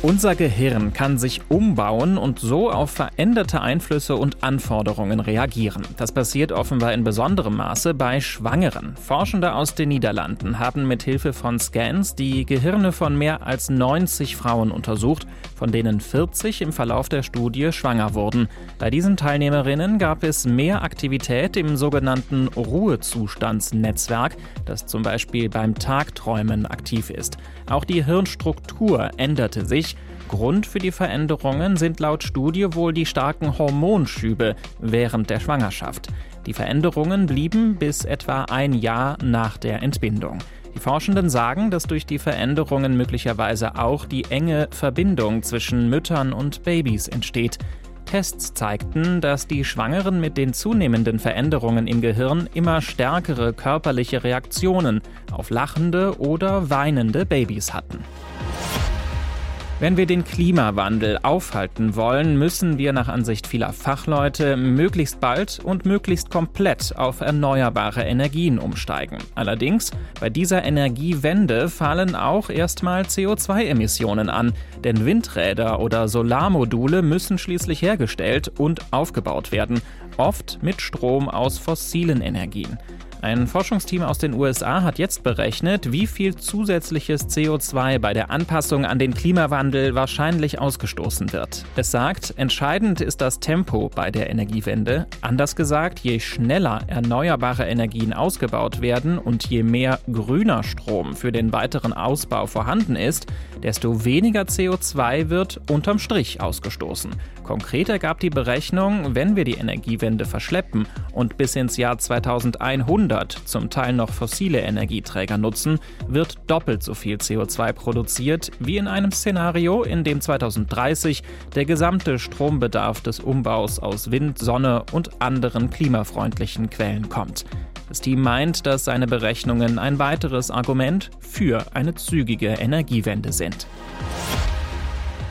Unser Gehirn kann sich umbauen und so auf veränderte Einflüsse und Anforderungen reagieren. Das passiert offenbar in besonderem Maße bei Schwangeren. Forschende aus den Niederlanden haben mit Hilfe von Scans die Gehirne von mehr als 90 Frauen untersucht, von denen 40 im Verlauf der Studie schwanger wurden. Bei diesen Teilnehmerinnen gab es mehr Aktivität im sogenannten Ruhezustandsnetzwerk, das zum Beispiel beim Tagträumen aktiv ist. Auch die Hirnstruktur änderte sich. Grund für die Veränderungen sind laut Studie wohl die starken Hormonschübe während der Schwangerschaft. Die Veränderungen blieben bis etwa ein Jahr nach der Entbindung. Die Forschenden sagen, dass durch die Veränderungen möglicherweise auch die enge Verbindung zwischen Müttern und Babys entsteht. Tests zeigten, dass die Schwangeren mit den zunehmenden Veränderungen im Gehirn immer stärkere körperliche Reaktionen auf lachende oder weinende Babys hatten. Wenn wir den Klimawandel aufhalten wollen, müssen wir nach Ansicht vieler Fachleute möglichst bald und möglichst komplett auf erneuerbare Energien umsteigen. Allerdings, bei dieser Energiewende fallen auch erstmal CO2-Emissionen an, denn Windräder oder Solarmodule müssen schließlich hergestellt und aufgebaut werden, oft mit Strom aus fossilen Energien. Ein Forschungsteam aus den USA hat jetzt berechnet, wie viel zusätzliches CO2 bei der Anpassung an den Klimawandel wahrscheinlich ausgestoßen wird. Es sagt, entscheidend ist das Tempo bei der Energiewende. Anders gesagt, je schneller erneuerbare Energien ausgebaut werden und je mehr grüner Strom für den weiteren Ausbau vorhanden ist, desto weniger CO2 wird unterm Strich ausgestoßen. Konkret ergab die Berechnung, wenn wir die Energiewende verschleppen und bis ins Jahr 2100 100 zum Teil noch fossile Energieträger nutzen, wird doppelt so viel CO2 produziert wie in einem Szenario, in dem 2030 der gesamte Strombedarf des Umbaus aus Wind, Sonne und anderen klimafreundlichen Quellen kommt. Das Team meint, dass seine Berechnungen ein weiteres Argument für eine zügige Energiewende sind.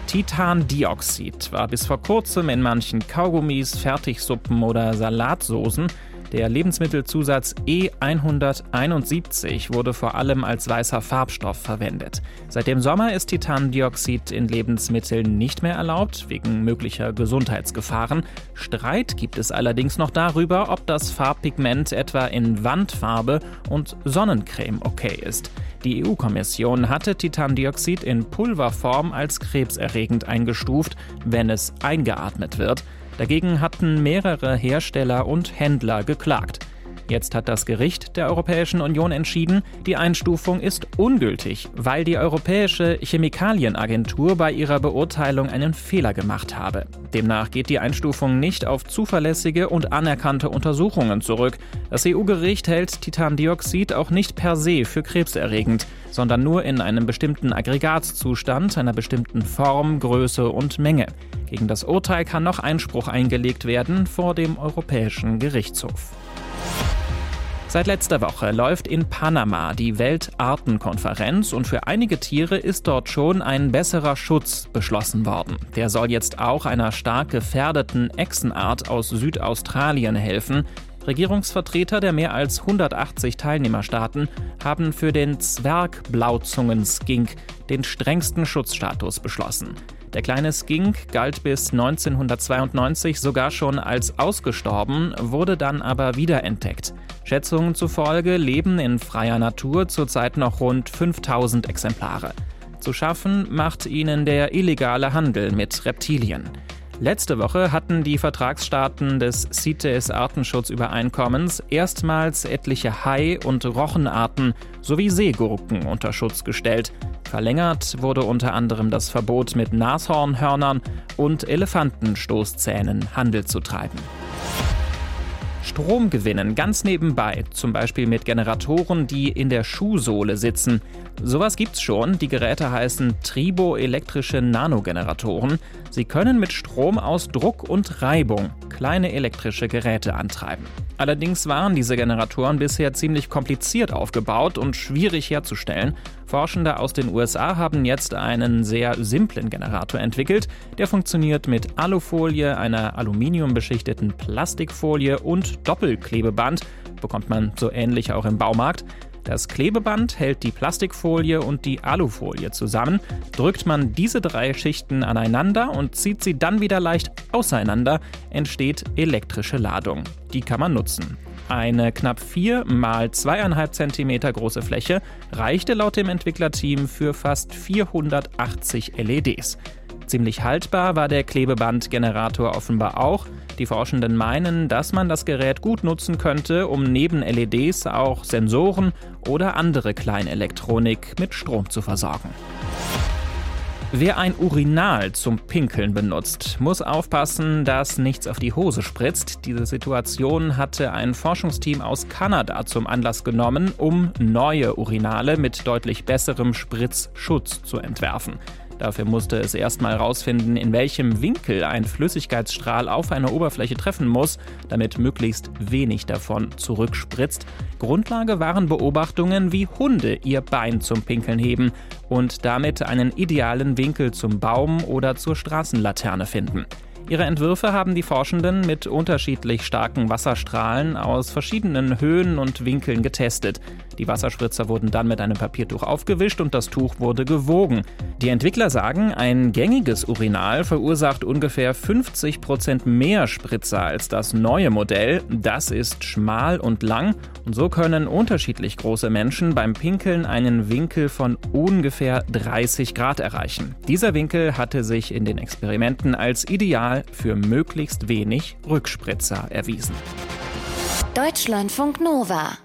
Titandioxid war bis vor kurzem in manchen Kaugummis, Fertigsuppen oder Salatsoßen der Lebensmittelzusatz E171 wurde vor allem als weißer Farbstoff verwendet. Seit dem Sommer ist Titandioxid in Lebensmitteln nicht mehr erlaubt, wegen möglicher Gesundheitsgefahren. Streit gibt es allerdings noch darüber, ob das Farbpigment etwa in Wandfarbe und Sonnencreme okay ist. Die EU-Kommission hatte Titandioxid in Pulverform als krebserregend eingestuft, wenn es eingeatmet wird. Dagegen hatten mehrere Hersteller und Händler geklagt. Jetzt hat das Gericht der Europäischen Union entschieden, die Einstufung ist ungültig, weil die Europäische Chemikalienagentur bei ihrer Beurteilung einen Fehler gemacht habe. Demnach geht die Einstufung nicht auf zuverlässige und anerkannte Untersuchungen zurück. Das EU-Gericht hält Titandioxid auch nicht per se für krebserregend, sondern nur in einem bestimmten Aggregatzustand, einer bestimmten Form, Größe und Menge. Gegen das Urteil kann noch Einspruch eingelegt werden vor dem Europäischen Gerichtshof. Seit letzter Woche läuft in Panama die Weltartenkonferenz und für einige Tiere ist dort schon ein besserer Schutz beschlossen worden. Der soll jetzt auch einer stark gefährdeten Echsenart aus Südaustralien helfen. Regierungsvertreter der mehr als 180 Teilnehmerstaaten haben für den Zwergblauzungenskink den strengsten Schutzstatus beschlossen. Der kleine Skink galt bis 1992 sogar schon als ausgestorben, wurde dann aber wiederentdeckt. Schätzungen zufolge leben in freier Natur zurzeit noch rund 5000 Exemplare. Zu schaffen macht ihnen der illegale Handel mit Reptilien. Letzte Woche hatten die Vertragsstaaten des CITES-Artenschutzübereinkommens erstmals etliche Hai- und Rochenarten sowie Seegurken unter Schutz gestellt. Verlängert wurde unter anderem das Verbot mit Nashornhörnern und Elefantenstoßzähnen Handel zu treiben. Strom gewinnen, ganz nebenbei, zum Beispiel mit Generatoren, die in der Schuhsohle sitzen. Sowas gibt's schon. Die Geräte heißen triboelektrische Nanogeneratoren. Sie können mit Strom aus Druck und Reibung kleine elektrische Geräte antreiben. Allerdings waren diese Generatoren bisher ziemlich kompliziert aufgebaut und schwierig herzustellen. Forschende aus den USA haben jetzt einen sehr simplen Generator entwickelt. Der funktioniert mit Alufolie, einer aluminiumbeschichteten Plastikfolie und Doppelklebeband. Bekommt man so ähnlich auch im Baumarkt. Das Klebeband hält die Plastikfolie und die Alufolie zusammen. Drückt man diese drei Schichten aneinander und zieht sie dann wieder leicht auseinander, entsteht elektrische Ladung. Die kann man nutzen. Eine knapp 4 mal 2,5 cm große Fläche reichte laut dem Entwicklerteam für fast 480 LEDs. Ziemlich haltbar war der Klebebandgenerator offenbar auch. Die Forschenden meinen, dass man das Gerät gut nutzen könnte, um neben LEDs auch Sensoren oder andere Kleinelektronik mit Strom zu versorgen. Wer ein Urinal zum Pinkeln benutzt, muss aufpassen, dass nichts auf die Hose spritzt. Diese Situation hatte ein Forschungsteam aus Kanada zum Anlass genommen, um neue Urinale mit deutlich besserem Spritzschutz zu entwerfen. Dafür musste es erstmal herausfinden, in welchem Winkel ein Flüssigkeitsstrahl auf eine Oberfläche treffen muss, damit möglichst wenig davon zurückspritzt. Grundlage waren Beobachtungen, wie Hunde ihr Bein zum Pinkeln heben und damit einen idealen Winkel zum Baum oder zur Straßenlaterne finden. Ihre Entwürfe haben die Forschenden mit unterschiedlich starken Wasserstrahlen aus verschiedenen Höhen und Winkeln getestet. Die Wasserspritzer wurden dann mit einem Papiertuch aufgewischt und das Tuch wurde gewogen. Die Entwickler sagen, ein gängiges Urinal verursacht ungefähr 50 Prozent mehr Spritzer als das neue Modell. Das ist schmal und lang und so können unterschiedlich große Menschen beim Pinkeln einen Winkel von ungefähr 30 Grad erreichen. Dieser Winkel hatte sich in den Experimenten als ideal für möglichst wenig Rückspritzer erwiesen. Deutschlandfunk Nova